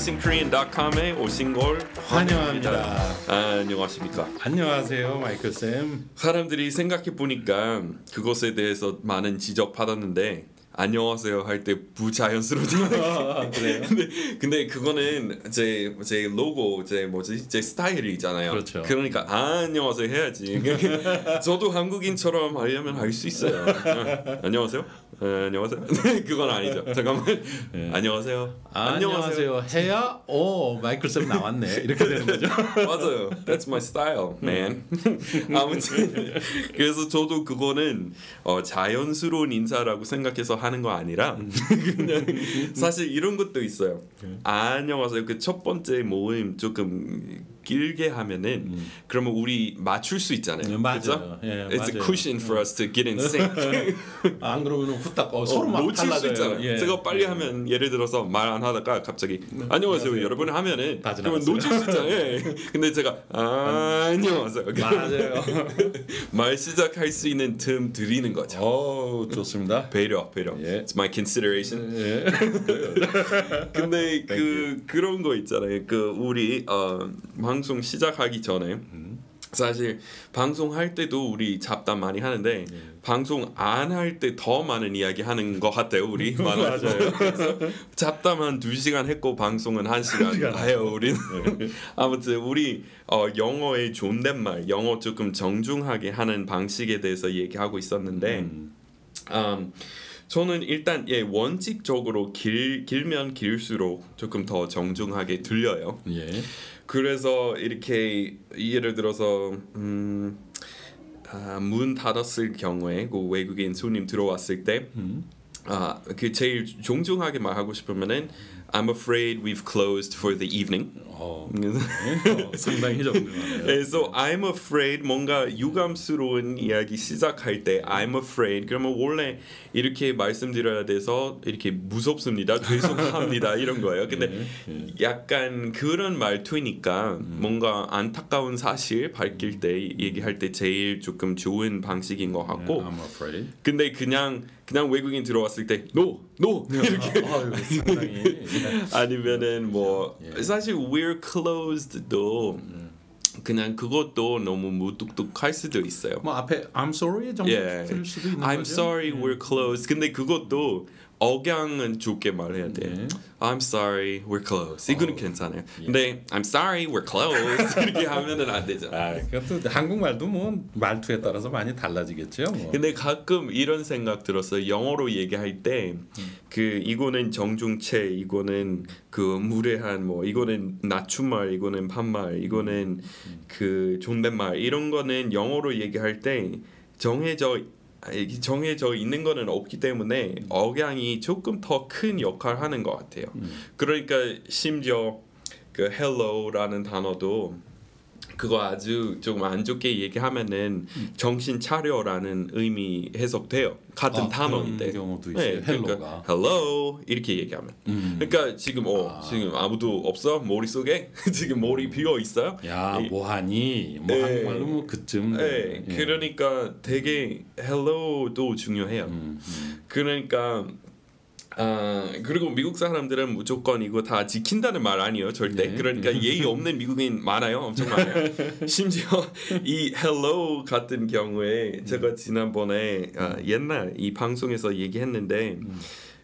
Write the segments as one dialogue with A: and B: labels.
A: EnglishinKorean.com에 오신 걸
B: 환영합니다.
A: 아, 안녕하십니까?
B: 안녕하세요, 마이클 쌤.
A: 사람들이 생각해 보니까 그것에 대해서 많은 지적 받았는데 안녕하세요 할 때 부자연스러워요.
B: 그래요?
A: 근데 근데 그거는 제 제 로고 제 뭐지 제 스타일이잖아요.
B: 그렇죠.
A: 그러니까 아, 안녕하세요 해야지. 저도 한국인처럼 하려면 할 수 있어요. 어, 안녕하세요. 어, 안녕하세요. 그건 아니죠. 잠깐만. 안녕하세요.
B: 안녕하세요. 해야 오 마이클 쌤 나왔네. 이렇게 되는 거죠.
A: 맞아요. That's my style, man. 아무튼 그래서 저도 그거는 어, 자연스러운 인사라고 생각해서 하는 거 아니라 그냥 사실 이런 것도 있어요. 안녕하세요. 그 첫 번째 모임 조금 길게 하면은 그러면 우리 맞출 수 있잖아요.
B: 네.
A: 그죠?
B: 예,
A: It's a
B: 맞아요.
A: cushion for us to get in sync.
B: 안 그러면 후딱 어,
A: 어,
B: 서로 막
A: 놓칠 수
B: 달라져요.
A: 있잖아요.
B: 예.
A: 제가 빨리 하면 예를 들어서 말 안 하다가 갑자기 안녕하세요 여러분 하면은
B: 다
A: 그러면. 놓칠 수 있잖아요. 예. 근데 제가 안녕하세요.
B: 맞아요.
A: 말 시작할 수 있는 틈 드리는 거죠.
B: 어 좋습니다.
A: 배려, 배려.
B: 예.
A: It's my consideration.
B: 예.
A: 근데 그 그런 거 있잖아요. 그 우리 어, 방송 시작하기 전에 사실 방송할 때도 우리 잡담 많이 하는데 방송 안 할 때 더 많은 이야기 하는 것 같아요. 우리 맞아요. 잡담 한두 시간 했고 방송은 한 시간
B: 시간
A: 해요. 우리는 아무튼 우리 어, 영어의 존댓말, 영어 조금 정중하게 하는 방식에 대해서 얘기하고 있었는데. 음, 저는 일단 예 원칙적으로 길 길면 길수록 조금 더 정중하게 들려요.
B: 예.
A: 그래서 이렇게 예를 들어서 음, 아, 문 닫았을 경우에 그 외국인 손님 들어왔을 때. 아, 그 제일 정중하게 말하고 싶으면은 I'm afraid we've closed for the evening.
B: 어, 어, 상당히 정중하네요.
A: 그래서 I'm afraid 뭔가 유감스러운 이야기 시작할 때 I'm afraid 그러면 원래 이렇게 말씀드려야 돼서 이렇게 무섭습니다. 죄송합니다. 이런 거예요. 근데 약간 그런 말투니까 뭔가 안타까운 사실 밝힐 때 얘기할 때 제일 조금 좋은 방식인 것 같고
B: I'm afraid.
A: 근데 그냥 그냥 외국인 들어왔을 때 no no! 이렇게
B: 아유, 상당히
A: 아니면은 뭐
B: 예.
A: 사실 we're closed도 그냥 그것도 너무 무뚝뚝할 수도 있어요.
B: 뭐 앞에 I'm sorry 정도
A: 예.
B: 쓸 수도 있는
A: I'm
B: 거죠.
A: sorry we're closed. 근데 그것도 억양은 좋게 말해야 돼.
B: 예.
A: I'm sorry we're closed. 이거는
B: 어,
A: 괜찮아요.
B: 예.
A: 근데 I'm sorry we're closed 이렇게 하면은 안 되잖아.
B: 아, 그것도 한국말도 뭐 말투에 따라서 많이 달라지겠죠. 뭐.
A: 근데 가끔 이런 생각 들었어요. 영어로 얘기할 때 그 이거는 정중체, 이거는 그 무례한 뭐 이거는 낮춤말, 이거는 반말, 이거는 그 존댓말 이런 거는 영어로 얘기할 때 정해져 정해져 있는 거는 없기 때문에 억양이 조금 더 큰 역할을 하는 것 같아요. 그러니까 심지어 그 hello라는 단어도 그거 아주 조금 안 좋게 얘기하면은 정신 차려라는 의미 해석돼요. 같은
B: 아,
A: 단어인데.
B: 경우도 있어요.
A: 그러니까
B: hello가.
A: hello 이렇게 얘기하면.
B: 음.
A: 그러니까 지금 어 지금 아무도 없어 머릿속에 지금 머리 비어 있어요.
B: 야
A: 이-
B: 뭐하니? 뭐
A: 예.
B: 한국말로 뭐 그쯤.
A: 네,
B: 예.
A: 그러니까 되게 hello도 중요해요.
B: 음, 음.
A: 그러니까 아 그리고 미국 사람들은 무조건 이거 다 지킨다는 말 아니에요 절대.
B: 네.
A: 그러니까 예의 없는 미국인 많아요 엄청 많아요. 심지어 이 hello 같은 경우에 제가 지난번에 아, 옛날 이 방송에서 얘기했는데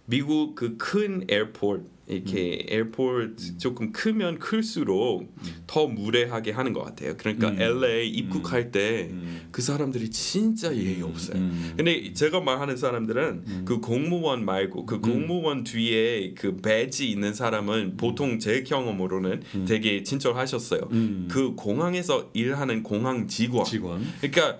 A: 미국 그 큰 airport 이렇게 airport 조금 크면 클수록 더 무례하게 하는 것 같아요 그러니까
B: 음.
A: LA 입국할 때
B: 음.
A: 그 사람들이 진짜 예의 없어요
B: 음.
A: 근데 제가 말하는 사람들은 그 공무원 말고 그 공무원 뒤에 그 배지 있는 사람은 보통 제 경험으로는 되게 친절하셨어요.
B: 음.
A: 그 공항에서 일하는 공항 직원.
B: 직원.
A: 그러니까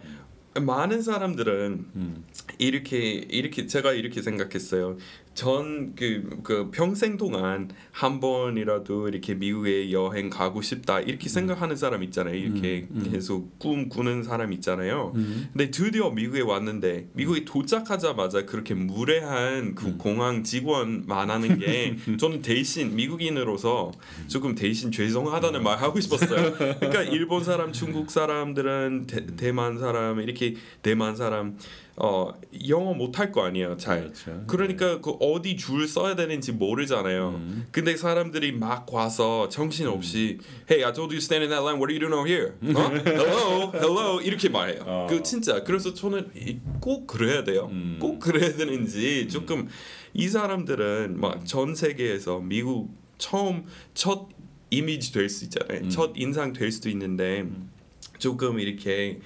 A: 많은 사람들은
B: 음.
A: 이렇게 이렇게 제가 이렇게 생각했어요. 전그 그 평생 동안 한 번이라도 이렇게 미국에 여행 가고 싶다 이렇게 생각하는 사람 있잖아요. 이렇게
B: 음, 음.
A: 계속 꿈 꾸는 사람 있잖아요.
B: 음.
A: 근데 드디어 미국에 왔는데 미국에 도착하자마자 그렇게 무례한 그
B: 음.
A: 공항 직원 만나는 게 저는 대신 미국인으로서 조금 대신 죄송하다는 말 하고 싶었어요. 그러니까 일본 사람, 중국 사람들은 대, 대만 사람 이렇게 대만 사람 어 영어 못할 거 아니에요. 잘.
B: 그렇죠.
A: 그러니까 그 어디 줄 써야 되는지 모르잖아요.
B: 음.
A: 근데 사람들이 막 와서 정신 없이 Hey, I told you stand in that line. What are you doing over here? 어? Hello, hello 이렇게 말해요.
B: 어.
A: 그 진짜 그래서 저는 이- 꼭 그래야 돼요.
B: 음.
A: 꼭 그래야 되는지 조금 이 사람들은 막 전 세계에서 미국 처음 첫 이미지 될 수 있잖아요.
B: 음.
A: 첫 인상 될 수도 있는데 조금 이렇게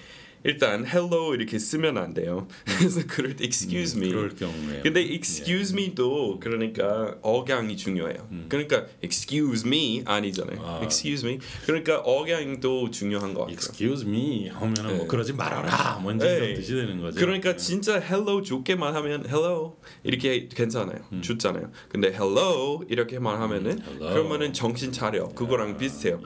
A: 일단 hello 이렇게 쓰면 안 돼요. 그래서 그럴 때 excuse me.
B: 음, 그럴 경우에.
A: 근데 excuse me도 그러니까 억양이 중요해요. 그러니까 excuse me 아니잖아요.
B: 음. 아.
A: excuse me. 그러니까 억양도 중요한 것 같아요.
B: Excuse me 하면은 뭐
A: 네.
B: 그러지 말아라 뭔지
A: 네.
B: 이런 뜻이 되는 거죠.
A: 그러니까 진짜 hello 좋게만 하면 hello 이렇게 괜찮아요. 좋잖아요. 근데 hello 이렇게만 하면은
B: 음. hello.
A: 그러면은 정신 차려. 그거랑 비슷해요.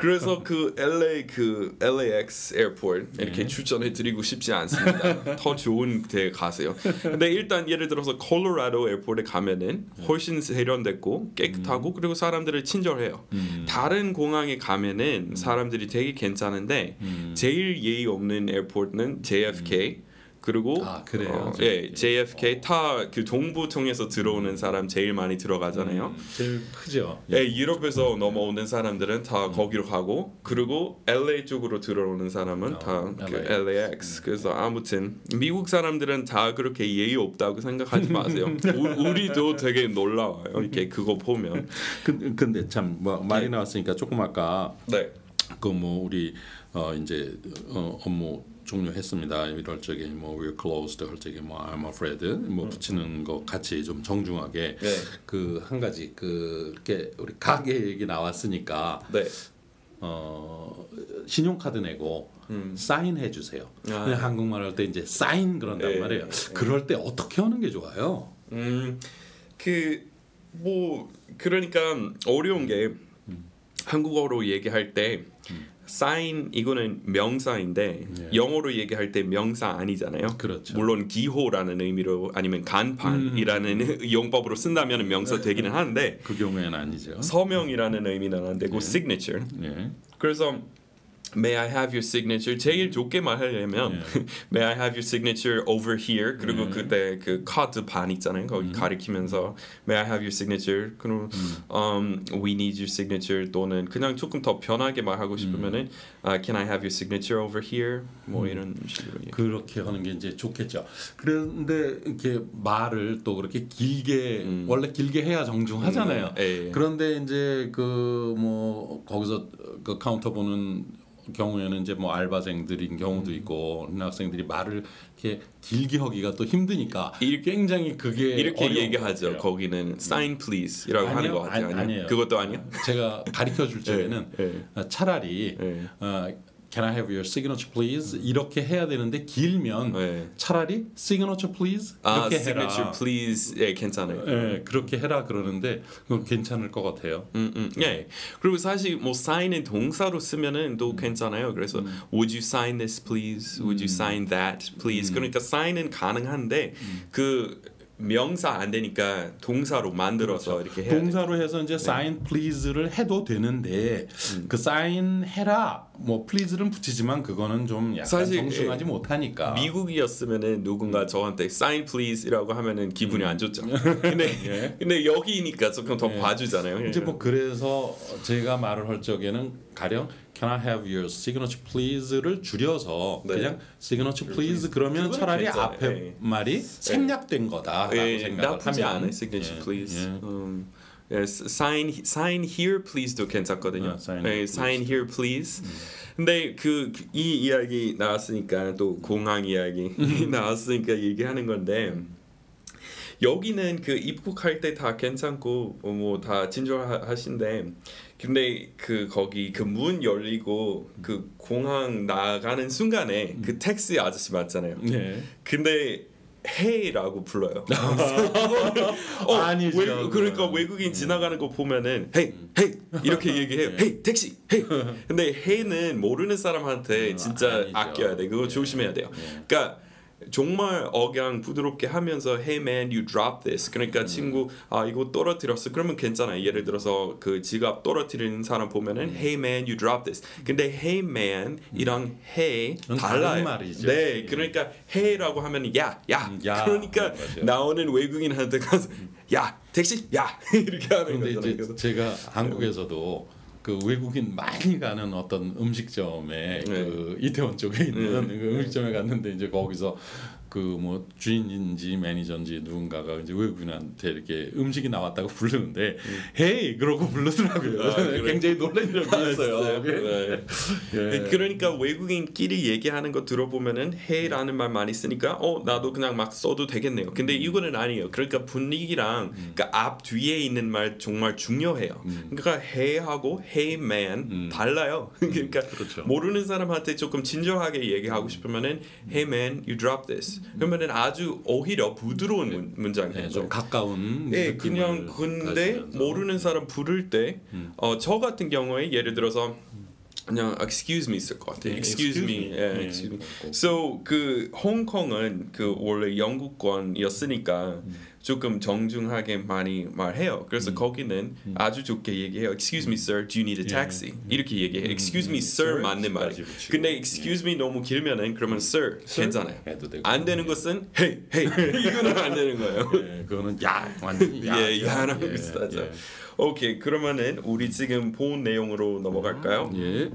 A: 그래서 그 LA 그 LAX airport 이렇게 추천해 드리고 싶지 않습니다. 더 좋은 데 가세요. 근데 일단 예를 들어서 콜로라도 airport에 가면은 훨씬 세련됐고 깨끗하고 그리고 사람들을 친절해요.
B: 음.
A: 다른 공항에 가면은 사람들이 되게 괜찮은데 제일 예의 없는 airport는 JFK 그리고
B: 아, 그래요?
A: 어, 예, JFK 타 그 동부 통해서 들어오는 사람 제일 많이 들어가잖아요.
B: 음, 제일 크죠.
A: 예, 유럽에서 넘어오는 사람들은 다 거기로 가고 그리고 LA 쪽으로 들어오는 사람은
B: 어,
A: 다그
B: LAX.
A: LAX. 그래서 아무튼 미국 사람들은 다 그렇게 예의 없다고 생각하지 마세요. 우, 우리도 되게 놀라워요. 이렇게 그거 보면.
B: 근- 근데 참 뭐 말이 나왔으니까 조금 아까
A: 네.
B: 그 뭐 우리 어 이제 어, 업무 종료했습니다. 이럴 적에 뭐 we're closed 할 적에 뭐 I'm afraid 뭐 붙이는 거 같이 좀 정중하게
A: 네.
B: 그한 가지 그게 우리 가게 얘기 나왔으니까
A: 네.
B: 어 신용카드 내고
A: 음.
B: 사인해 주세요.
A: 아.
B: 한국말 할 때 이제 사인 그런단
A: 네.
B: 말이에요. 그럴 때 어떻게 하는 게 좋아요?
A: 음. 그뭐 그러니까 어려운 게 한국어로 얘기할 때사 인 이거는 명사인데
B: 네.
A: 영어로 얘기할 때 명사 아니잖아요.
B: 그렇죠.
A: 물론 기호라는 의미로 아니면 간판이라는 용법으로 쓴다면 명사 되기는 하는데
B: 그 경우에는 아니죠.
A: 서명이라는 의미는 안 되고 signature.
B: 네.
A: 그래서 May I have your signature? 제일 좋게 말하려면 May I have your signature over here? 그리고 그때 그 카드 반 있잖아요. 거기 가리키면서 May I have your signature? 그리고 um, We need your signature 또는 그냥 조금 더 편하게 말하고 싶으면은 uh, Can I have your signature over here? 뭐 이런 식으로.
B: 그렇게 하는 게 이제 좋겠죠. 그런데 이렇게 말을 또 그렇게 길게
A: 음.
B: 원래 길게 해야 정중하잖아요.
A: 음, 예, 예.
B: 그런데 이제 그 뭐 거기서 그 카운터 보는 경우에는 이제 뭐 알바생들인 경우도
A: 음.
B: 있고 학생들이 말을 이렇게 길게 하기가 또 힘드니까
A: 이-
B: 굉장히 그게
A: 이렇게
B: 어려운
A: 얘기하죠.
B: 것 같아요.
A: 거기는 sign please이라고 하는
B: 아니요,
A: 것 같아요.
B: 아니-? 아니에요.
A: 그것도 아니야?
B: 제가 가르쳐 줄 적에는
A: 예.
B: 어, 차라리
A: 예.
B: 어, Can I have your signature please 이렇게 해야 되는데 길면
A: 예.
B: 차라리 signature please
A: 아,
B: 이렇게
A: signature
B: 해라.
A: please. 예, 괜찮아요.
B: 예, 그렇게 해라 그러는데 그거 괜찮을 것 같아요.
A: 음, 음, 예. 그리고 사실 뭐 sign은 동사로 쓰면은
B: 음.
A: 또 괜찮아요. 그래서 would you sign this please? Would you sign that please?
B: 음.
A: 그러니까 sign은 가능한데 그 명사 안 되니까 동사로 만들어서 이렇게.
B: 그렇죠. 동사로 해서 이제 sign please를 해도 되는데 그 sign 해라 뭐 please는 붙이지만 그거는 좀 약간
A: 사실,
B: 정중하지
A: 예.
B: 못하니까.
A: 미국이었으면은 누군가 저한테 sign please이라고 하면은 기분이 안 좋죠. 근데
B: 예.
A: 근데 여기니까 조금 더 봐주잖아요.
B: 이제 뭐 그래서 제가 말을 할 적에는 가령 Can I have your signature please를 줄여서
A: 네.
B: 그냥 signature please 그러면 차라리
A: 괜찮아요.
B: 앞에
A: 예.
B: 말이 생략된 거다라고
A: 예,
B: 생각을
A: 나쁘지
B: 하면
A: 않아요. signature
B: 예,
A: please.
B: 예.
A: 음, 예, sign sign here please도 괜찮거든요.
B: 아, sign
A: 예,
B: here,
A: sign here please. 근데 그 이 이야기 나왔으니까 또 공항 이야기 나왔으니까 얘기하는 건데 여기는 그 입국할 때 다 괜찮고 뭐 다 친절하신데 근데 그 거기 그 문 열리고 그 공항 나가는 순간에 그 택시 아저씨 맞잖아요.
B: 네.
A: 근데 헤이라고 불러요. 어,
B: 아니죠,
A: 외. 그러니까 외국인 지나가는 거 보면은 헤이 헤이 이렇게 얘기해요. 헤이 택시 헤이. 근데 헤이는 모르는 사람한테
B: 음,
A: 진짜
B: 아니죠.
A: 아껴야 돼. 그거
B: 예.
A: 조심해야 돼요.
B: 예.
A: 그러니까 정말 억양 부드럽게 하면서 Hey man, you dropped this. 그러니까 친구 아 이거 떨어뜨렸어. 그러면 괜찮아. 예를 들어서 그 지갑 떨어뜨리는 사람 보면은 Hey man, you dropped this. 근데 Hey man이랑 Hey
B: 그건
A: 달라요.
B: 다른 말이죠.
A: 네, 그러니까 Hey라고 하면 야, 야.
B: 음, 야.
A: 그러니까
B: 맞아요.
A: 나오는 외국인한테 가서 야 택시, 야 이렇게 하는 거잖아요.
B: 제가 한국에서도 그 외국인 많이 가는 어떤 음식점에 그 이태원 쪽에 있는
A: 네.
B: 그 음식점에 갔는데 이제 거기서 그 뭐 주인인지 매니저인지 누군가가 이제 외국인한테 이렇게 음식이 나왔다고 부르는데 헤이 그러고 부르더라고요.
A: 아, 그래?
B: 굉장히 놀란 적이 있어요.
A: 네.
B: 예.
A: 그러니까 외국인끼리 얘기하는 거 들어보면은 해라는 말 많이 쓰니까 어 나도 그냥 막 써도 되겠네요. 근데 이거는 아니에요. 그러니까 분위기랑 그러니까 앞 뒤에 있는 말 정말 중요해요. 그러니까 해하고 hey man 달라요. 그러니까
B: 그렇죠.
A: 모르는 사람한테 조금 친절하게 얘기하고 싶으면은 hey man you drop this. 그러면은 아주 오히려 부드러운 문, 문장이에요.
B: 네, 좀 가까운
A: 예,
B: 느낌을
A: 그냥 근데
B: 가지면서.
A: 모르는 사람 부를 때, 어, 저 같은 경우에 예를 들어서 그냥 excuse me 있을 것 같아요.
B: 네,
A: excuse,
B: excuse
A: me,
B: me.
A: 예,
B: 네,
A: excuse me.
B: 꼭.
A: So 그 홍콩은 그 원래 영국권이었으니까 조금 정중하게 많이 말해요. 그래서 거기는 아주 좋게 얘기해요. Excuse me, sir, do you need a taxi? 이렇게 얘기해요. Excuse me, sir
B: sir
A: 맞는 말이.
B: 붙이고.
A: 근데 excuse me 너무 길면은 그러면 sir, 괜찮아요.
B: 해도 되고.
A: 안 되는 것은 hey, hey 이거는 안 되는 거예요.
B: 예, 그거는 야 완전히 야.
A: 예, 야랑
B: 예,
A: 비슷하죠.
B: 예.
A: 오케이, 그러면은 우리 지금 본 내용으로 넘어갈까요?
B: 예.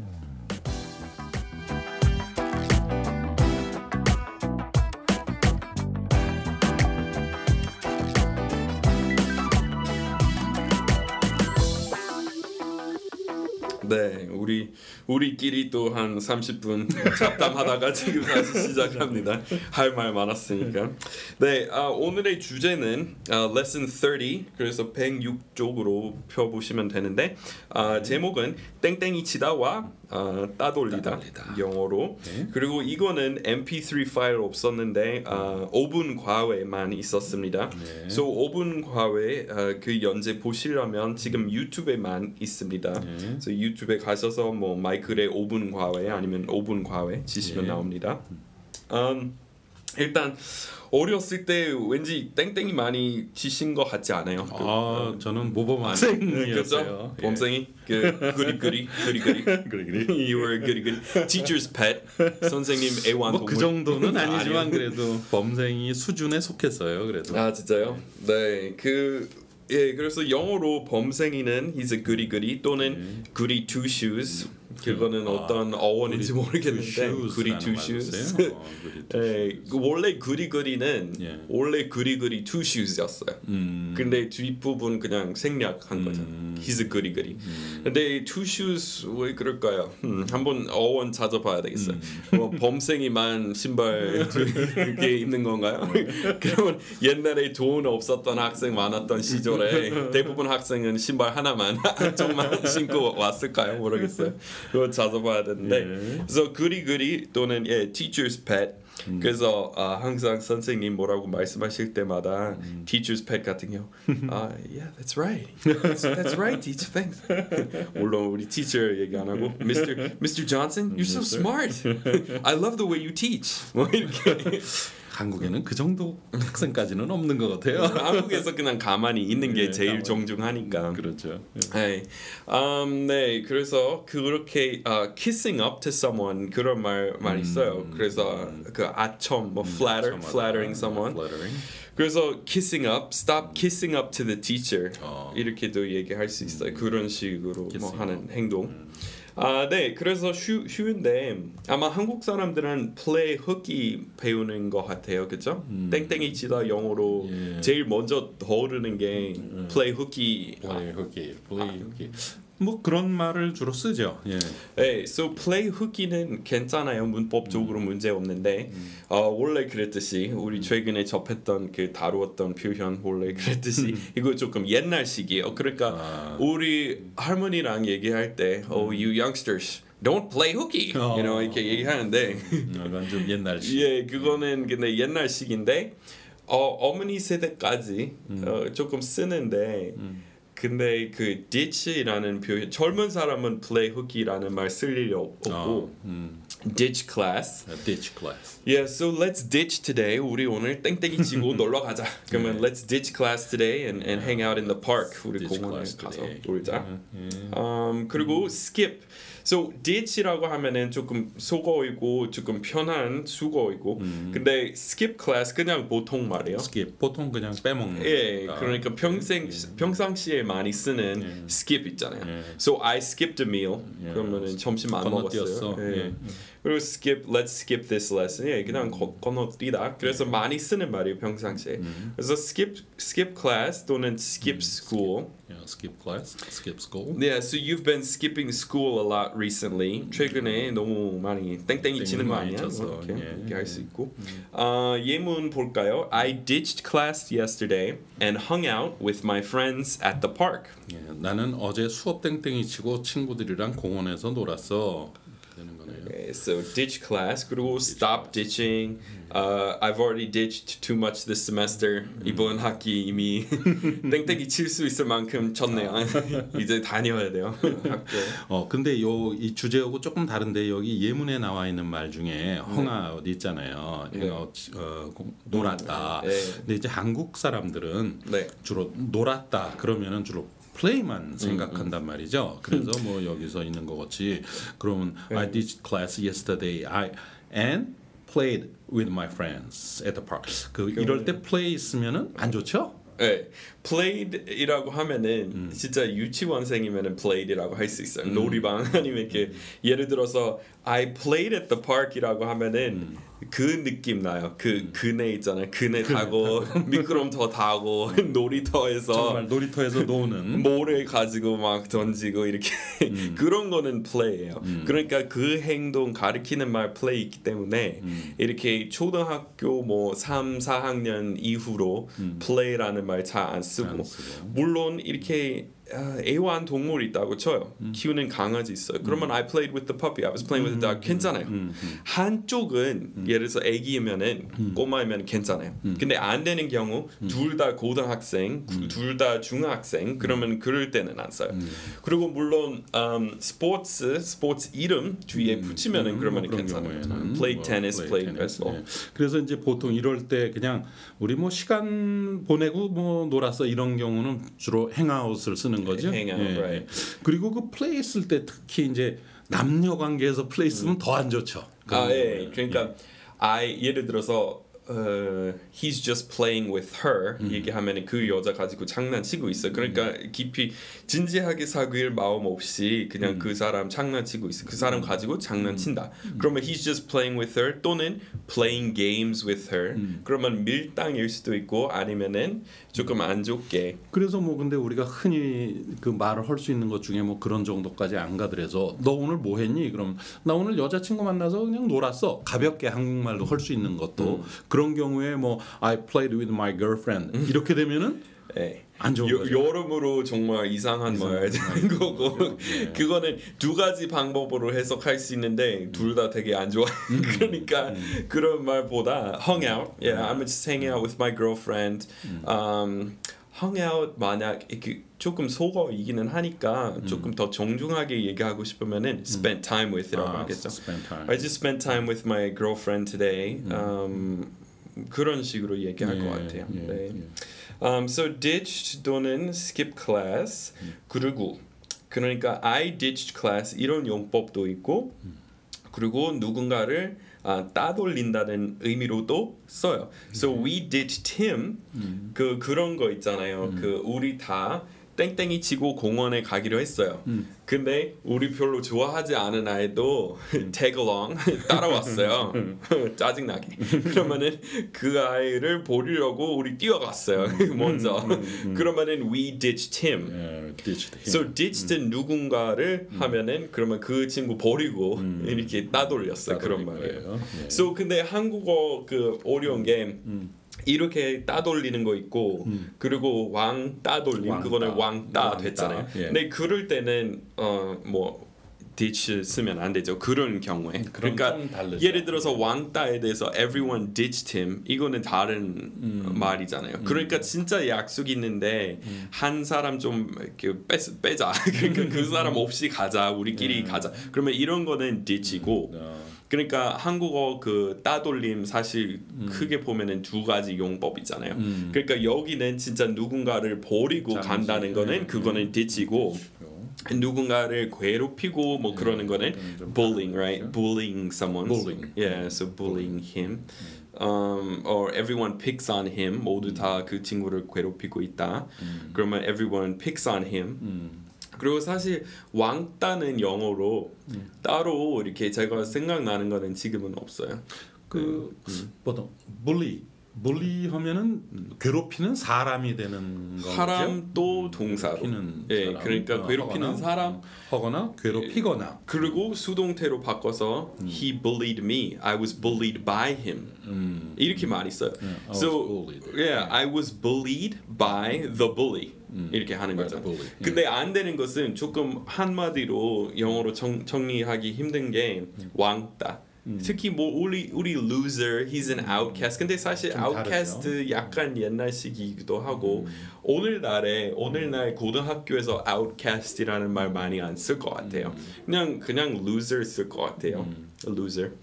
A: 우리 우리끼리 또 한 30분 잡담하다가 지금 다시 시작합니다. 할 말 많았으니까. 네, 아, 오늘의 주제는 아, lesson 30. 그래서 106쪽으로 펴 보시면 되는데 아, 제목은 땡땡이 치다와 아, 따돌리다,
B: 따돌리다.
A: 영어로.
B: 네.
A: 그리고 이거는 MP3 파일 없었는데 아, 5분 과외만 있었습니다.
B: 네.
A: So 5분 과외 아, 그 연재 보시려면 지금 유튜브에만 있습니다.
B: 네.
A: 그래서 유튜브에 가셔서 뭐 마이클의 5분 과외 아니면 5분 과외 치시면
B: 네.
A: 나옵니다. 음, 일단 어렸을 때 왠지 땡땡이 많이 치신 것 같지 않아요? 그,
B: 아 저는 모범
A: 그렇죠?
B: 학생이었어요. 예.
A: 범생이 그 그리 그리 그리 그리
B: 그래 그래.
A: You were 그리 그리 Teacher's pet 선생님 애완
B: 뭐그
A: 동물
B: 정도는 아니지만. 그래도 범생이 수준에 속했어요. 그래도.
A: 아 진짜요? 네, 그 예, 그래서 영어로 범생이는 he's a goody goody 또는 goody two shoes. 그거는
B: 아,
A: 어떤 어원인지 모르겠는데
B: 말을
A: shoes.
B: 써요? 어,
A: 예. 그 원래 goody goody는
B: 예.
A: 원래 goody two shoes였어요.
B: 음.
A: 근데 뒷부분 그냥 생략한 거죠.
B: 음.
A: He's a goody goody. 근데 shoes 왜 그럴까요? 음, 한번 어원 찾아봐야 되겠어요.
B: 음.
A: 뭐 범생이만 신발 두개 입는 건가요?
B: 네.
A: 그러면 옛날에 돈 없었던 학생 많았던 시절에 대부분 학생은 신발 하나만 한쪽만 신고 왔을까요? 모르겠어요. 그거 찾아봐야 되는데.
B: 예.
A: 그래서 그리 그리 또는 예, teacher's pet.
B: 음.
A: 그래서 아, 항상 선생님 뭐라고 말씀하실 때마다
B: 음.
A: teacher's pet 같은 경우 아, yeah, that's right. That's, that's right, teacher. Thanks. 물론 우리 teacher 얘기 안 하고 Mr. Mr. Johnson, you're so smart. I love the way you teach. 뭐 이렇게
B: 한국에는 그 정도 학생까지는 없는 것 같아요.
A: 한국에서 그냥 가만히 있는 게
B: 예,
A: 제일
B: 가만히.
A: 정중하니까.
B: 그렇죠.
A: 네, 음, 네, 그래서 그렇게 uh, kissing up to someone 그런 말 많이 써요. 그래서 그 아첨, 뭐 flatter,
B: 음,
A: flattering someone.
B: Flattering.
A: 그래서 kissing up, stop kissing up to the teacher
B: 어.
A: 이렇게도 얘기할 수 있어요. 그런 식으로 뭐 하는 행동. 아, 네, 그래서 쉬, 쉬운데 아마 한국 사람들은 플레이 흑기 배우는 것 같아요, 그죠? 땡땡이 치다 영어로
B: 예.
A: 제일 먼저 떠오르는 게 플레이 흑기.
B: play hooky, play hooky. 뭐 그런 말을 주로 쓰죠. 예.
A: 네, so play 흑기는 괜찮아요. 문법적으로 문제 없는데 어, 원래 그랬듯이 우리 최근에 접했던 그 다루었던 표현 원래 그랬듯이 이거 조금 옛날식이에요. 그러니까
B: 아.
A: 우리 할머니랑 얘기할 때, oh you youngsters, don't play hooky, you know 이렇게 얘기하는데
B: 약간 좀 옛날식.
A: 예, 그거는 근데 옛날식인데 어, 어머니 세대까지 어, 조금 쓰는데. 근데 그 ditch라는 표현 젊은 사람은 play hook이라는 말 쓸 일이 없- 없고
B: 어, 음.
A: ditch class.
B: ditch class.
A: Yeah, so let's ditch today. 우리 오늘 땡땡이 치고 놀러 가자. 그러면 let's ditch class today and, and hang out in the park. 우리 공원에 가서
B: today.
A: 놀자. Um, 그리고 skip. So ditch라고 하면은 조금 속어이고 조금 편한 수거이고. 근데 skip class 그냥 보통 말이에요.
B: skip 보통 그냥 빼먹는.
A: 예,
B: 거니까.
A: 그러니까 평생 평상시에 많이 쓰는 skip 있잖아요. So I skipped a meal.
B: 예.
A: 그러면은 점심 안. 먹었어요. 예.
B: 예.
A: 그리고 skip, let's skip this lesson. 예, 그냥 거, 건너뛰다. 그래서 많이 쓰는 말이에요 평상시에. 그래서 skip, skip class 또는 skip school.
B: Yeah, skip class, skip school.
A: Yeah, so you've been skipping school a lot recently. 최근에 너무 많이 땡땡이 치는 거 아니야? 뭐 이렇게,
B: 예.
A: 이렇게 할 수 있고. 어, 예문 볼까요? I ditched class yesterday and hung out with my friends at the park.
B: 예, 나는 어제 수업 땡땡이 치고 친구들이랑 공원에서 놀았어.
A: Okay, so ditch class 그리고 stop ditching. Uh, I've already ditched too much this semester. 이번 학기 이미 땡땡이 칠 수 있을 만큼 쳤네요. 이제 다녀야 돼요. 학교.
B: 어 근데 요 이 주제하고 조금 다른데 여기 예문에 나와 있는 말 중에 헝아웃 있잖아요.
A: 네.
B: 어, 어, 공- 놀았다.
A: 네.
B: 근데 이제 한국 사람들은
A: 네.
B: 주로 놀았다 그러면은 주로 플레이만 생각한단 말이죠. 그래서 뭐 여기서 있는 것 같이 그러면 I did class yesterday. I and played with my friends at the park. 그 이럴 때 play 있으면은 안 좋죠?
A: 네, played이라고 하면은 진짜 유치원생이면은 played이라고 할 수 있어요. 놀이방 아니면 이렇게 예를 들어서 I played at the park이라고 하면은 그 느낌 나요. 그 그네 있잖아요. 그네 타고 미끄럼터 타고 놀이터에서
B: 정말 놀이터에서 노는
A: 모래 가지고 막 던지고 이렇게 그런 거는 play예요. 그러니까 그 행동 가리키는 말 play 있기 때문에 이렇게 초등학교 뭐 3, 4학년 이후로 play라는 말 잘 안 쓰고
B: 안 쓰고.
A: 물론 이렇게 아, 애완 동물 있다고 쳐요. 키우는 강아지 있어요. 그러면 I played with the puppy. I was playing with the dog. 괜찮아요. 한쪽은 예를 들어서 애기면은 꼬마이면 괜찮아요. 근데 안 되는 경우 둘 다 고등학생, 둘 다 중학생 그러면 그럴 때는 안 써요. 그리고 물론 음, 스포츠 스포츠 이름 뒤에 붙이면은 그러면
B: 뭐
A: 괜찮아요.
B: 경우에는
A: play
B: 뭐
A: tennis,
B: play
A: baseball.
B: 예. 그래서 이제 보통 이럴 때 그냥 우리 뭐 시간 보내고 뭐 놀았어 이런 경우는 주로 행아웃을 쓰는 거죠.
A: Hang out, right.
B: 그리고 그 플레이 쓸때 특히 이제 남녀 관계에서 플레이 쓰면 더안 좋죠.
A: 아, 예. 그러니까 I 예를 들어서 어, he's just playing with her 얘기하면 그 여자 가지고 장난치고 있어. 그러니까 깊이 진지하게 사귈 마음 없이 그냥 그 사람 장난치고 있어. 그 사람 가지고 장난친다. 그러면 he's just playing with her 또는 playing games with her. 그러면 밀당일 수도 있고 아니면은 조금 안 좋게.
B: 그래서 뭐 근데 우리가 흔히 그 말을 할 수 있는 것 중에 뭐 그런 정도까지 안 가더라도 너 오늘 뭐 했니? 그럼 나 오늘 여자친구 만나서 그냥 놀았어. 가볍게 한국말로 할 수 있는 것도. 그런 경우에 뭐 I played with my girlfriend. 이렇게 되면은
A: 예.
B: 안 좋은
A: 여,
B: 거죠.
A: 여러모로 정말 이상한 말 되는 거고 그거는 두 가지 방법으로 해석할 수 있는데 둘 다 되게 안 좋아. 그러니까 그런 말보다 hung out. Yeah, I'm just hanging out with my girlfriend. Um, hung out 만약 이렇게 조금 속어이기는 하니까 조금 더 정중하게 얘기하고 싶으면은 spend time with이라고
B: 아,
A: 하겠죠.
B: spend time.
A: I just spent time with my girlfriend today. Um, 그런 식으로 얘기할 것
B: 예,
A: 같아요.
B: 예,
A: 네.
B: 예.
A: Um, so ditched 또는 skip class 그리고 그러니까 I ditched class 이런 용법도 있고 그리고 누군가를 아, 따돌린다는 의미로도 써요. So we ditched him 그 그런 거 있잖아요. 그 우리 다 땡땡이 치고 공원에 가기로 했어요. 근데 우리 별로 좋아하지 않은 아이도 tag along 따라왔어요. 짜증나게. 그러면은 그 아이를 보려고 우리 뛰어갔어요. 먼저. 그러면은 we ditched him.
B: 예, ditched him.
A: So ditched 누군가를 하면은 그러면 그 친구 버리고 이렇게 따돌렸어요. 그런 말이에요.
B: 예.
A: So 근데 한국어 그 어려운 게 이렇게 따돌리는 거 있고 그리고 왕 따돌림
B: 왕따.
A: 그거는 왕따. 됐잖아요.
B: 예.
A: 근데 그럴 때는 어뭐 ditch 쓰면 안 되죠. 그런 경우에.
B: 그럼
A: 그러니까. 예를 들어서 왕따에 대해서 everyone ditched him 이거는 다른
B: 음.
A: 말이잖아요. 그러니까 진짜 약속 있는데 한 사람 좀 빼, 빼자. 그러니까 그 사람 없이 가자. 우리끼리 가자. 그러면 이런 거는 ditch이고
B: 어,
A: 그러니까 한국어 그 따돌림 사실 크게 보면은 두 가지 용법이잖아요.
B: 음.
A: 그러니까 여기는 진짜 누군가를 버리고
B: 잠시,
A: 간다는 거는
B: 네,
A: 그거는 ditch이고 누군가를 괴롭히고 뭐 그러는 거는
B: 그거는 좀
A: bullying,
B: 다른
A: right?
B: 거죠.
A: Bullying someone.
B: Bullying.
A: Yeah, so bullying him. Um, or everyone picks on him. 모두 다 그 친구를 괴롭히고 있다. 그러면 everyone picks on him.
B: 음.
A: 그리고 사실 왕따는 영어로 따로 이렇게 제가 생각나는 거는 지금은 없어요.
B: 그 보통 bully bully 하면은 괴롭히는 사람이 되는 거죠.
A: 사람도 동사로.
B: 괴롭히는
A: 예,
B: 사람.
A: 그러니까
B: 어,
A: 괴롭히는
B: 하거나,
A: 사람.
B: 하거나 괴롭히거나
A: 그리고 수동태로 바꿔서 he bullied me. I was bullied by him.
B: 음.
A: 이렇게 써요.
B: I was
A: so yeah, I was bullied by the bully. 이렇게 하는 거죠.
B: the bully.
A: 근데 안 되는 것은 조금 한마디로 영어로 정, 정리하기 힘든 게 왕따. 특히 뭐 우리 우리 loser, he's an outcast. 근데 사실
B: 좀
A: outcast 약간 옛날식이기도 하고 오늘날에 오늘날 고등학교에서 outcast이라는 말 많이 안 쓸 것 같아요. 그냥 그냥 loser 쓸 것 같아요. loser.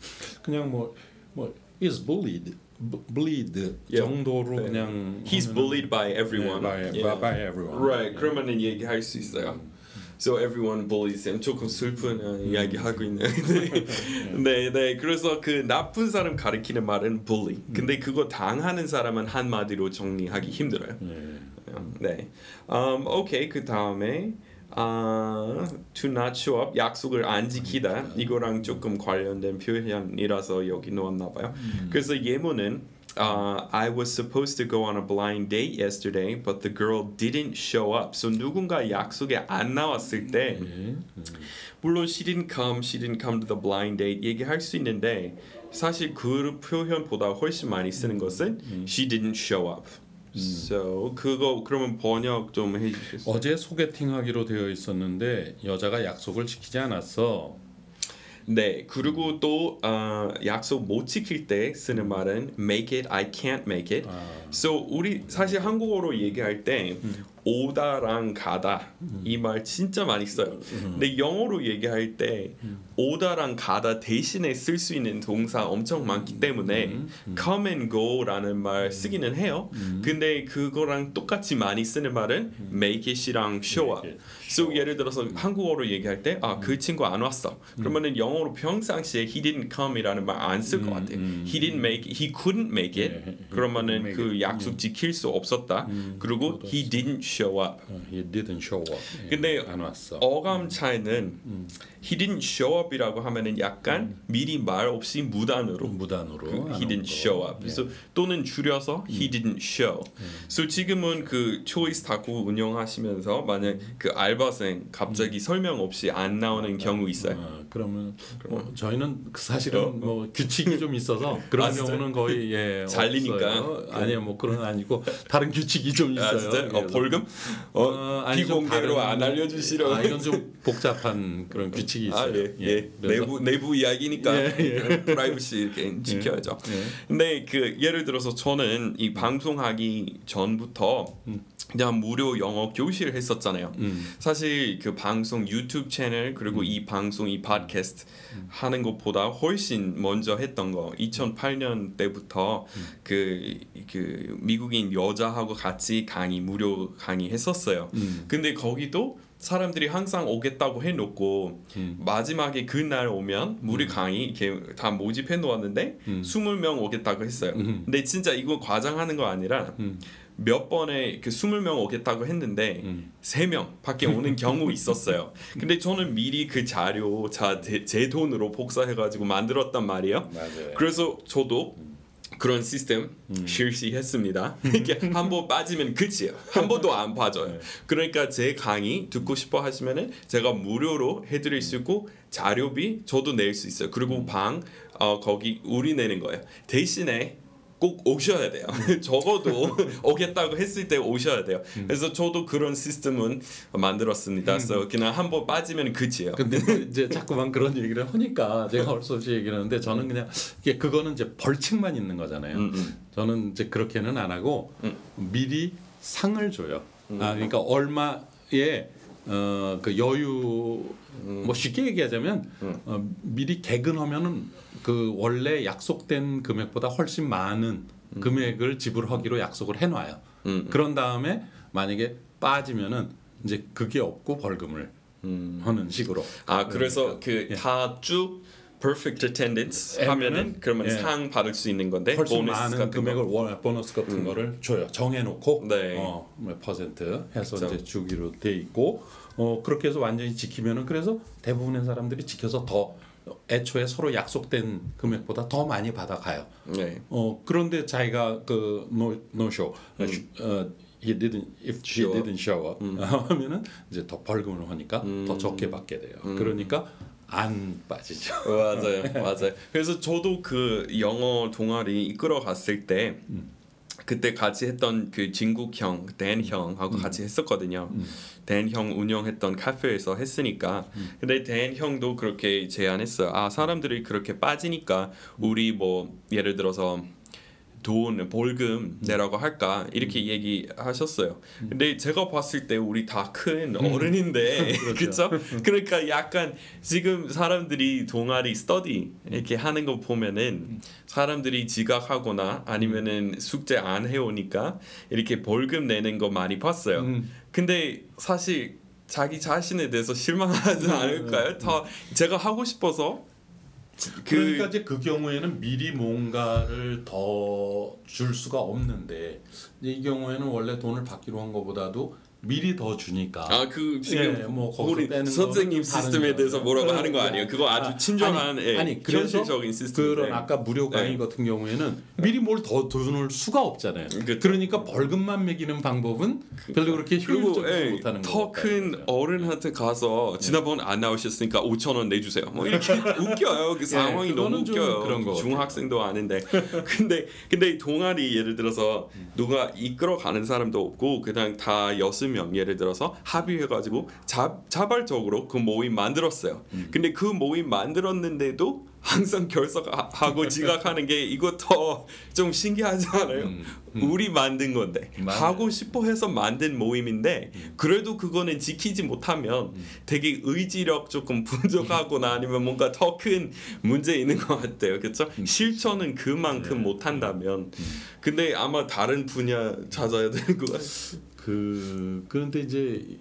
B: 그냥 뭐 뭐 is bullied bullied
A: Yeah.
B: 정도로
A: 네.
B: 그냥
A: He's bullied by everyone.
B: 네, by,
A: Yeah.
B: by, by everyone.
A: Right.
B: 예.
A: 그러면은 얘기할 수 있어요. So everyone bullies him. 조금 슬픈 어, 이야기 하고 있네. 네, 네. 그래서 그 나쁜 사람 가리키는 말은 bully. 근데 그거 당하는 사람은 한마디로 정리하기 힘들어요.
B: 예.
A: 네. Um, 오케이. 그 다음에 아, to not show up 약속을 안 지키다 이거랑 조금 관련된 표현이라서 여기 넣었나 봐요. 그래서 예문은 아, I was supposed to go on a blind date yesterday, but the girl didn't show up. So 누군가 약속에 안 나왔을 때
B: 예.
A: 물론 she didn't come, she didn't come to the blind date 얘기할 수 있는데 사실 그 표현보다 훨씬 많이 쓰는 것은 she didn't show up. So 그거 그러면 번역 좀 수?
B: 어제 소개팅하기로 되어 있었는데 여자가 약속을 지키지 않았어.
A: 네 그리고 또 어, 약속 못 지킬 때 쓰는 말은 make it, I can't make it.
B: 아,
A: So 우리 사실 한국어로 얘기할 때 오다랑 가다 이 말 진짜 많이 써요. 근데 영어로 얘기할 때 오다랑 가다 대신에 쓸 수 있는 동사 엄청 많기 때문에 come and go라는 말 쓰기는 해요. 근데 그거랑 똑같이 많이 쓰는 말은 make it이랑 show up. So 예를 들어서 한국어로 얘기할 때 아 그 친구 안 왔어. 그러면은 영어로 평상시에 he didn't come이라는 말 안 쓸 것 같아. he didn't make, he couldn't make it.
B: 예, he
A: 그러면은 그. 약속 지킬 수 없었다. 그리고 he didn't show up.
B: 어, he didn't show up. 예,
A: 근데. 어감 차이는 he didn't show up이라고 하면은 약간 미리 말 없이 무단으로
B: 무단으로. 그안
A: he
B: 온
A: didn't
B: 거.
A: show up. 그래서 또는 줄여서 he didn't show. 그래서 지금은 그 초이스 다구 운영하시면서 만약 그 알바생 갑자기 설명 없이 안 나오는 경우 있어요.
B: 어, 그러면 뭐 저희는 사실은
A: 어?
B: 뭐 규칙이 좀 있어서 그런
A: 아?
B: 경우는 거의 예
A: 잘리니까.
B: 없어요. 아니요 뭐 그런 건 아니고 다른 규칙이 좀 있어요.
A: 아 진짜? 어. 벌금? 어,
B: 어, 좀
A: 비공개로 안 알려주시려고.
B: 아 이건 좀 복잡한 그런 규칙 이 있어요.
A: 아, 예, 예.
B: 그래서-
A: 내부 내부 이야기니까
B: 예,
A: 프라이버시 이렇게 지켜야죠.
B: 예.
A: 근데 그 예를 들어서 저는 이 방송하기 전부터 그냥 무료 영어 교실 했었잖아요.
B: 음.
A: 사실 그 방송 유튜브 채널 그리고 이 방송 이 팟캐스트 하는 것보다 훨씬 먼저 했던 거 2008년 때부터 그, 그 미국인 여자하고 같이 강의 무료 강의 했었어요.
B: 음.
A: 근데 거기도 사람들이 항상 오겠다고 해놓고
B: 음.
A: 마지막에 그날 오면 무료 강의 이렇게 다 모집해 놓았는데
B: 음.
A: 20명 오겠다고 했어요.
B: 음.
A: 근데 진짜 이거 과장하는 거 아니라
B: 음.
A: 몇 번에 그 20명 오겠다고 했는데
B: 음.
A: 세명 밖에 오는 경우 있었어요. 근데 저는 미리 그 자료 자, 제, 제 돈으로 복사해 가지고 만들었단 말이에요.
B: 맞아요.
A: 그래서 저도 그런 시스템 실시했습니다. 이게 한 번 빠지면 끝이에요. 한 번도 안 빠져요. 그러니까 제 강의 듣고 싶어 하시면은 제가 무료로 해드릴 수 있고 자료비 저도 낼 수 있어요. 그리고 방 어, 거기 우리 내는 거예요. 대신에 꼭 오셔야 돼요. 적어도 오겠다고 했을 때 오셔야 돼요. 그래서 저도 그런 시스템은 만들었습니다. 그래서 그냥 한 번 빠지면 끝이에요.
B: 근데 이제 자꾸만 그런 얘기를 하니까 제가 할 수 없이 얘기를 하는데 저는 그냥 이게 그거는 이제 벌칙만 있는 거잖아요.
A: 음, 음.
B: 저는 이제 그렇게는 안 하고
A: 음.
B: 미리 상을 줘요. 아 그러니까 얼마의 어그 여유
A: 음.
B: 뭐 쉽게 얘기하자면 어, 미리 개근하면은 그 원래 약속된 금액보다 훨씬 많은 금액을 지불하기로 약속을 해놔요.
A: 음.
B: 그런 다음에 만약에 빠지면은 이제 그게 없고 벌금을
A: 음.
B: 하는 식으로.
A: 아 그래서 그
B: 예.
A: 다쭉 perfect attendance 하면은 그러면
B: 예.
A: 상 받을 수 있는 건데
B: 훨씬 많은 금액을
A: 거.
B: 월 보너스 같은 거를 줘요. 정해놓고
A: 네.
B: 어, 몇 퍼센트 해서
A: 그쵸.
B: 이제 주기로 돼 있고 어, 그렇게 해서 완전히 지키면은 그래서 대부분의 사람들이 지켜서 더 애초에 서로 약속된 금액보다 더 많이 받아가요.
A: 네.
B: 어 그런데 자기가 그 no no show 어, 어, he didn't if she
A: Show
B: didn't show up 하면은 이제 더 벌금을 하니까 더 적게 받게 돼요. 그러니까 안 빠지죠.
A: 맞아요, 맞아요. 그래서 저도 그 영어 동아리 이끌어 갔을 때 그때 같이 했던 그 진국 형, 댄 형하고 같이 했었거든요. 댄형 운영했던 카페에서 했으니까. 근데 댄 형도 그렇게 제안했어요. 아 사람들이 그렇게 빠지니까 우리 뭐 예를 들어서 돈 벌금 내라고 할까? 이렇게 얘기하셨어요. 근데 제가 봤을 때 우리 다 큰 어른인데 그렇죠? 그러니까 약간 지금 사람들이 동아리 스터디 이렇게 하는 거 보면은 사람들이 지각하거나 아니면은 숙제 안 해오니까 이렇게 벌금 내는 거 많이 봤어요.
B: 음.
A: 근데 사실 자기 자신에 대해서 실망하지 않을까요? 다 제가 하고 싶어서 그
B: 그러니까 이제 그 경우에는 미리 뭔가를 더 줄 수가 없는데 이 경우에는 원래 돈을 받기로 한 것보다도 미리 더 주니까
A: 아 그 지금
B: 예, 뭐 거기서
A: 우리 선생님 시스템에. 대해서 뭐라고
B: 그런
A: 하는 거
B: 거.
A: 아니에요? 그거 아주
B: 아,
A: 친절한
B: 아니,
A: 예,
B: 아니 그래서
A: 현실적인 시스템.
B: 그런 아까 무료 강의
A: 네.
B: 같은 경우에는 미리 뭘 더 돈을 수가 없잖아요.
A: 그쵸.
B: 그러니까 벌금만 매기는 방법은 별로 그렇게 효율적이지
A: 예,
B: 못하는 거예요.
A: 어른한테 가서 지난번 안 나오셨으니까 5천 원 내주세요. 뭐 이렇게 웃겨요. 그 상황이 너무 웃겨요.
B: 그런 거
A: 중학생도 아닌데. 근데 근데 동아리 예를 들어서 누가 이끌어 가는 사람도 없고 그냥 다 여섯 명 예를 들어서 합의해가지고 자, 자발적으로 그 모임 만들었어요.
B: 음.
A: 근데 그 모임 만들었는데도 항상 결석하고 지각하는 게 이거 더 좀 신기하지 않아요?
B: 음,
A: 우리 만든 건데
B: 맞아요.
A: 하고 싶어 해서 만든 모임인데 그래도 그거는 지키지 못하면 되게 의지력 조금 부족하거나 아니면 뭔가 더 큰 문제 있는 것 같아요. 그렇죠? 실천은 그만큼 못한다면 근데 아마 다른 분야 찾아야 되는 것 같아요.
B: 그 그런데 이제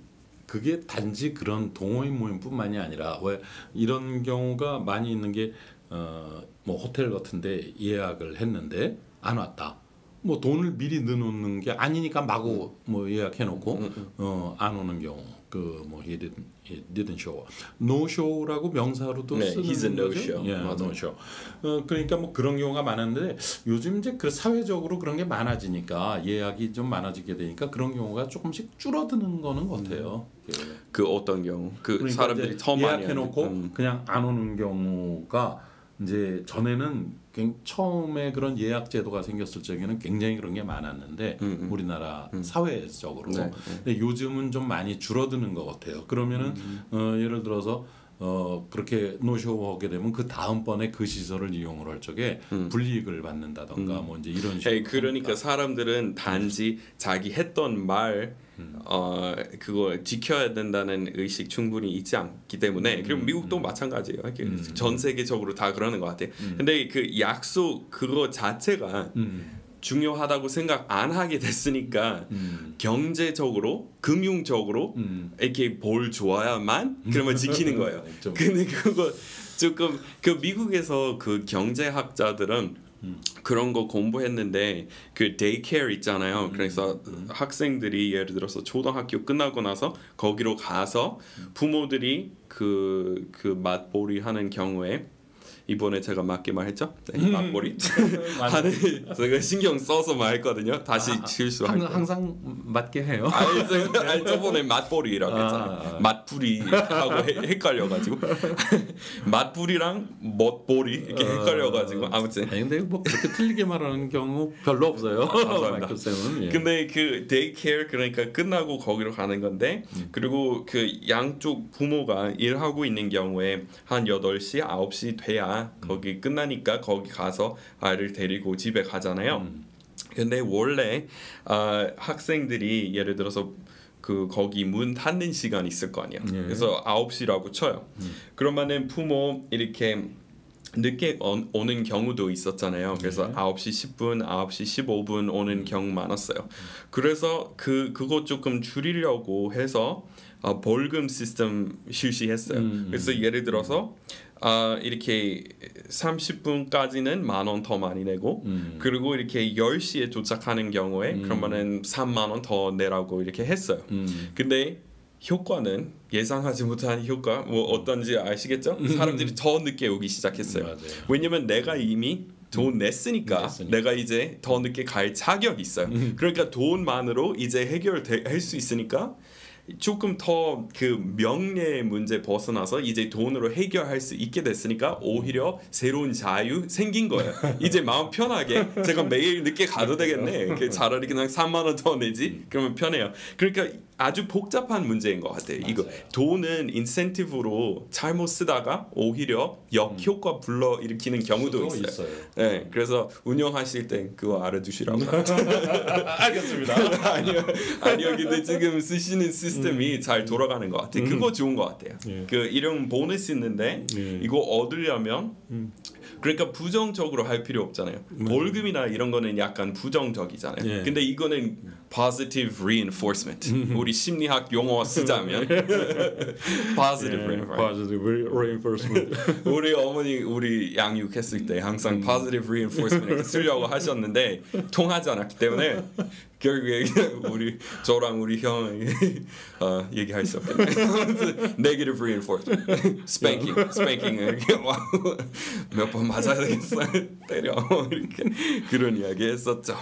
B: 그게 단지 그런 동호인 모임뿐만이 아니라 왜 이런 경우가 많이 있는 게 어 뭐 호텔 같은데 예약을 했는데 안 왔다. 뭐 돈을 미리 넣어놓는 게 아니니까 마구 뭐 예약해놓고 어 안 오는 경우 그뭐 didn't, he didn't show no show라고 명사로도
A: 네,
B: 쓰는
A: he's a no
B: 거죠.
A: show.
B: 예,
A: 맞아요.
B: no show. 어 그러니까 뭐 그런 경우가 많은데 요즘 이제 그 사회적으로 그런 게 많아지니까 예약이 좀 많아지게 되니까 그런 경우가 조금씩 줄어드는 거는 같아요. 예.
A: 그 어떤 경우 그
B: 그러니까
A: 사람들이 더 많이
B: 예약해놓고
A: 음.
B: 그냥 안 오는 경우가 이제 전에는 굉- 처음에 그런 예약 제도가 생겼을 적에는 굉장히 그런 게 많았는데
A: 음, 음.
B: 우리나라 사회적으로
A: 네, 네.
B: 근데 요즘은 좀 많이 줄어드는 것 같아요. 그러면은
A: 음.
B: 어, 예를 들어서 어, 그렇게 노쇼하게 되면 그 다음번에 그 시설을 이용을 할 적에 불이익을 받는다던가 뭐 이제 이런 식으로
A: 음. 에이, 그러니까 사람들은 단지 자기 했던 말 어, 그거 지켜야 된다는 의식 충분히 있지 않기 때문에 그리고 미국도 마찬가지예요. 이렇게 전 세계적으로 다 그러는 것 같아요. 근데 그 약속 그거 자체가
B: 음,
A: 중요하다고 생각 안 하게 됐으니까
B: 음,
A: 경제적으로, 금융적으로
B: 음.
A: 이렇게 볼 줘야만 그러면 지키는 거예요.
B: 좀.
A: 근데 그거 조금 그 미국에서 그 경제학자들은 그런 거 공부했는데 그 daycare 있잖아요. 그래서 학생들이 예를 들어서 초등학교 끝나고 나서 거기로 가서 부모들이 그 그 맞벌이 하는 경우에 이번에 제가 맞게 말했죠? 네, 맞벌이 하는 제가 신경 써서 말했거든요. 다시 실수할 거.
B: 항상, 항상 맞게 해요.
A: 아니, 저- 아니 저번에 맞벌이라고 했잖아요.
B: 아, 아.
A: 맞풀이하고 해- 헷갈려가지고 맞풀이랑 맞벌이 이렇게 헷갈려가지고 아무튼
B: 아니 근데 뭐 그렇게 틀리게 말하는 경우 별로 없어요. 마이클 쌤은. 예.
A: 근데 그 daycare 그러니까 끝나고 거기로 가는 건데 그리고 그 양쪽 부모가 일하고 있는 경우에 한 8시, 9시 돼야 거기 끝나니까 거기 가서 아이를 데리고 집에 가잖아요. 근데 원래 아, 학생들이 예를 들어서 그 거기 문 닫는 시간 있을 거 아니야.
B: 예.
A: 그래서 9시라고 쳐요. 그러면은 부모 이렇게 늦게 오, 오는 경우도 있었잖아요. 그래서
B: 네.
A: 9시 10분, 9시 15분 오는 경우 많았어요. 그래서 그 그거 조금 줄이려고 해서 어, 벌금 시스템 실시했어요.
B: 음,
A: 그래서 예를 들어서 아 이렇게 30분까지는 만 원 더 많이 내고
B: 음.
A: 그리고 이렇게 10시에 도착하는 경우에 그러면은 3만 원 더 내라고 이렇게 했어요.
B: 음.
A: 근데 효과는 예상하지 못한 효과 뭐 어떤지 아시겠죠? 사람들이 더 늦게 오기 시작했어요.
B: 맞아요.
A: 왜냐면 내가 이미 돈 냈으니까,
B: 냈으니까.
A: 내가 이제 더 늦게 갈 자격이 있어요. 그러니까 돈만으로 이제 해결할 수 있으니까 조금 더 그 명예 문제 벗어나서 이제 돈으로 해결할 수 있게 됐으니까 오히려 새로운 자유 생긴 거예요. 이제 마음 편하게 제가 매일 늦게 가도 되겠네. 그 차라리 그냥 3만 원 더 내지. 그러면 편해요. 그러니까 아주 복잡한 문제인 것 같아요. 이거
B: 맞아요.
A: 돈은 인센티브로 잘못 쓰다가 오히려 역효과 불러 일으키는 경우도 있어요.
B: 있어요.
A: 네, 그래서 운영하실 때 그거 알아두시라고.
B: 알겠습니다.
A: 아니요, 아니요. 근데 지금 쓰시는 시스템이 잘 돌아가는 것 같아요. 그거 좋은 것 같아요.
B: 예.
A: 그 이런 보너스 있는데
B: 예.
A: 이거 얻으려면 그러니까 부정적으로 할 필요 없잖아요. 벌금이나 이런 거는 약간 부정적이잖아요.
B: 예.
A: 근데 이거는 positive reinforcement. 우리 심리학 용어 쓰자면 positive
B: 예,
A: reinforcement.
B: positive reinforcement.
A: 우리 어머니 우리 양육했을 때 항상 positive reinforcement 쓰려고 하셨는데 통하지 않았기 때문에 결국에 우리 저랑 우리 형 어, 얘기할 수 없겠네. negative reinforcement, spanking, spanking 이렇게 몇번 맞아야 되겠어 때려 이렇게 그런 이야기 했었죠.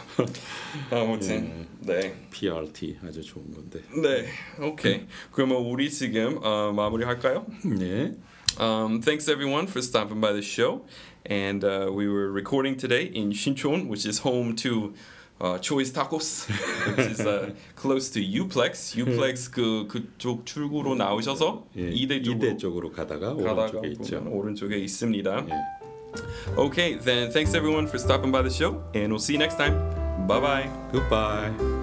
A: 아무튼 네.
B: PRT 아주 좋은 건데.
A: 네, 오케이. 그러면 우리 지금 어, 마무리할까요?
B: 네.
A: Um, thanks everyone for stopping by the show. And uh, we were recording today in Shinchon, which is home to uh, Choi's Tacos, which is uh, close to Uplex. Uplex 그 그쪽 출구로 나오셔서
B: 예,
A: 이대 쪽으로
B: 이대 쪽으로 가다가
A: 가다가
B: 오른쪽에 있죠.
A: 보면 오른쪽에 있습니다.
B: 예.
A: Okay, then thanks everyone for stopping by the show, and we'll see you next time. Bye bye.
B: Goodbye.